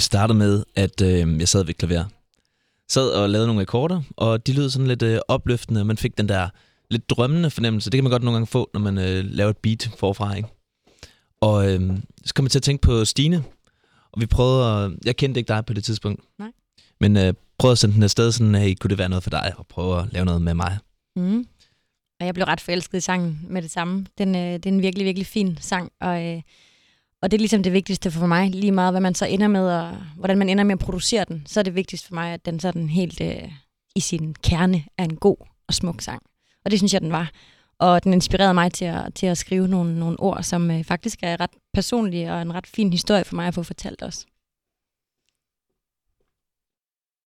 Det startede med, at øh, jeg sad ved klaver. Sad og lavede nogle akkorder, og de lød sådan lidt øh, opløftende. Man fik den der lidt drømmende fornemmelse. Det kan man godt nogle gange få, når man øh, laver et beat forfra, ikke? Og øh, så kom jeg til at tænke på Stine, og vi prøvede at... Jeg kendte ikke dig på det tidspunkt. Nej. Men øh, prøvede at sende den afsted sådan, hey, kunne det være noget for dig? Og prøve at lave noget med mig. Mm. Og jeg blev ret forelsket i sangen med det samme. Den, øh, det er en virkelig, virkelig fin sang, og, øh, og det er ligesom det vigtigste for mig. Lige meget, hvad man så ender med, og hvordan man ender med at producere den, så er det vigtigst for mig, at den sådan helt øh, i sin kerne er en god og smuk sang. Og det synes jeg, den var. Og den inspirerede mig til at, til at skrive nogle, nogle ord, som øh, faktisk er ret personlige og en ret fin historie for mig at få fortalt også.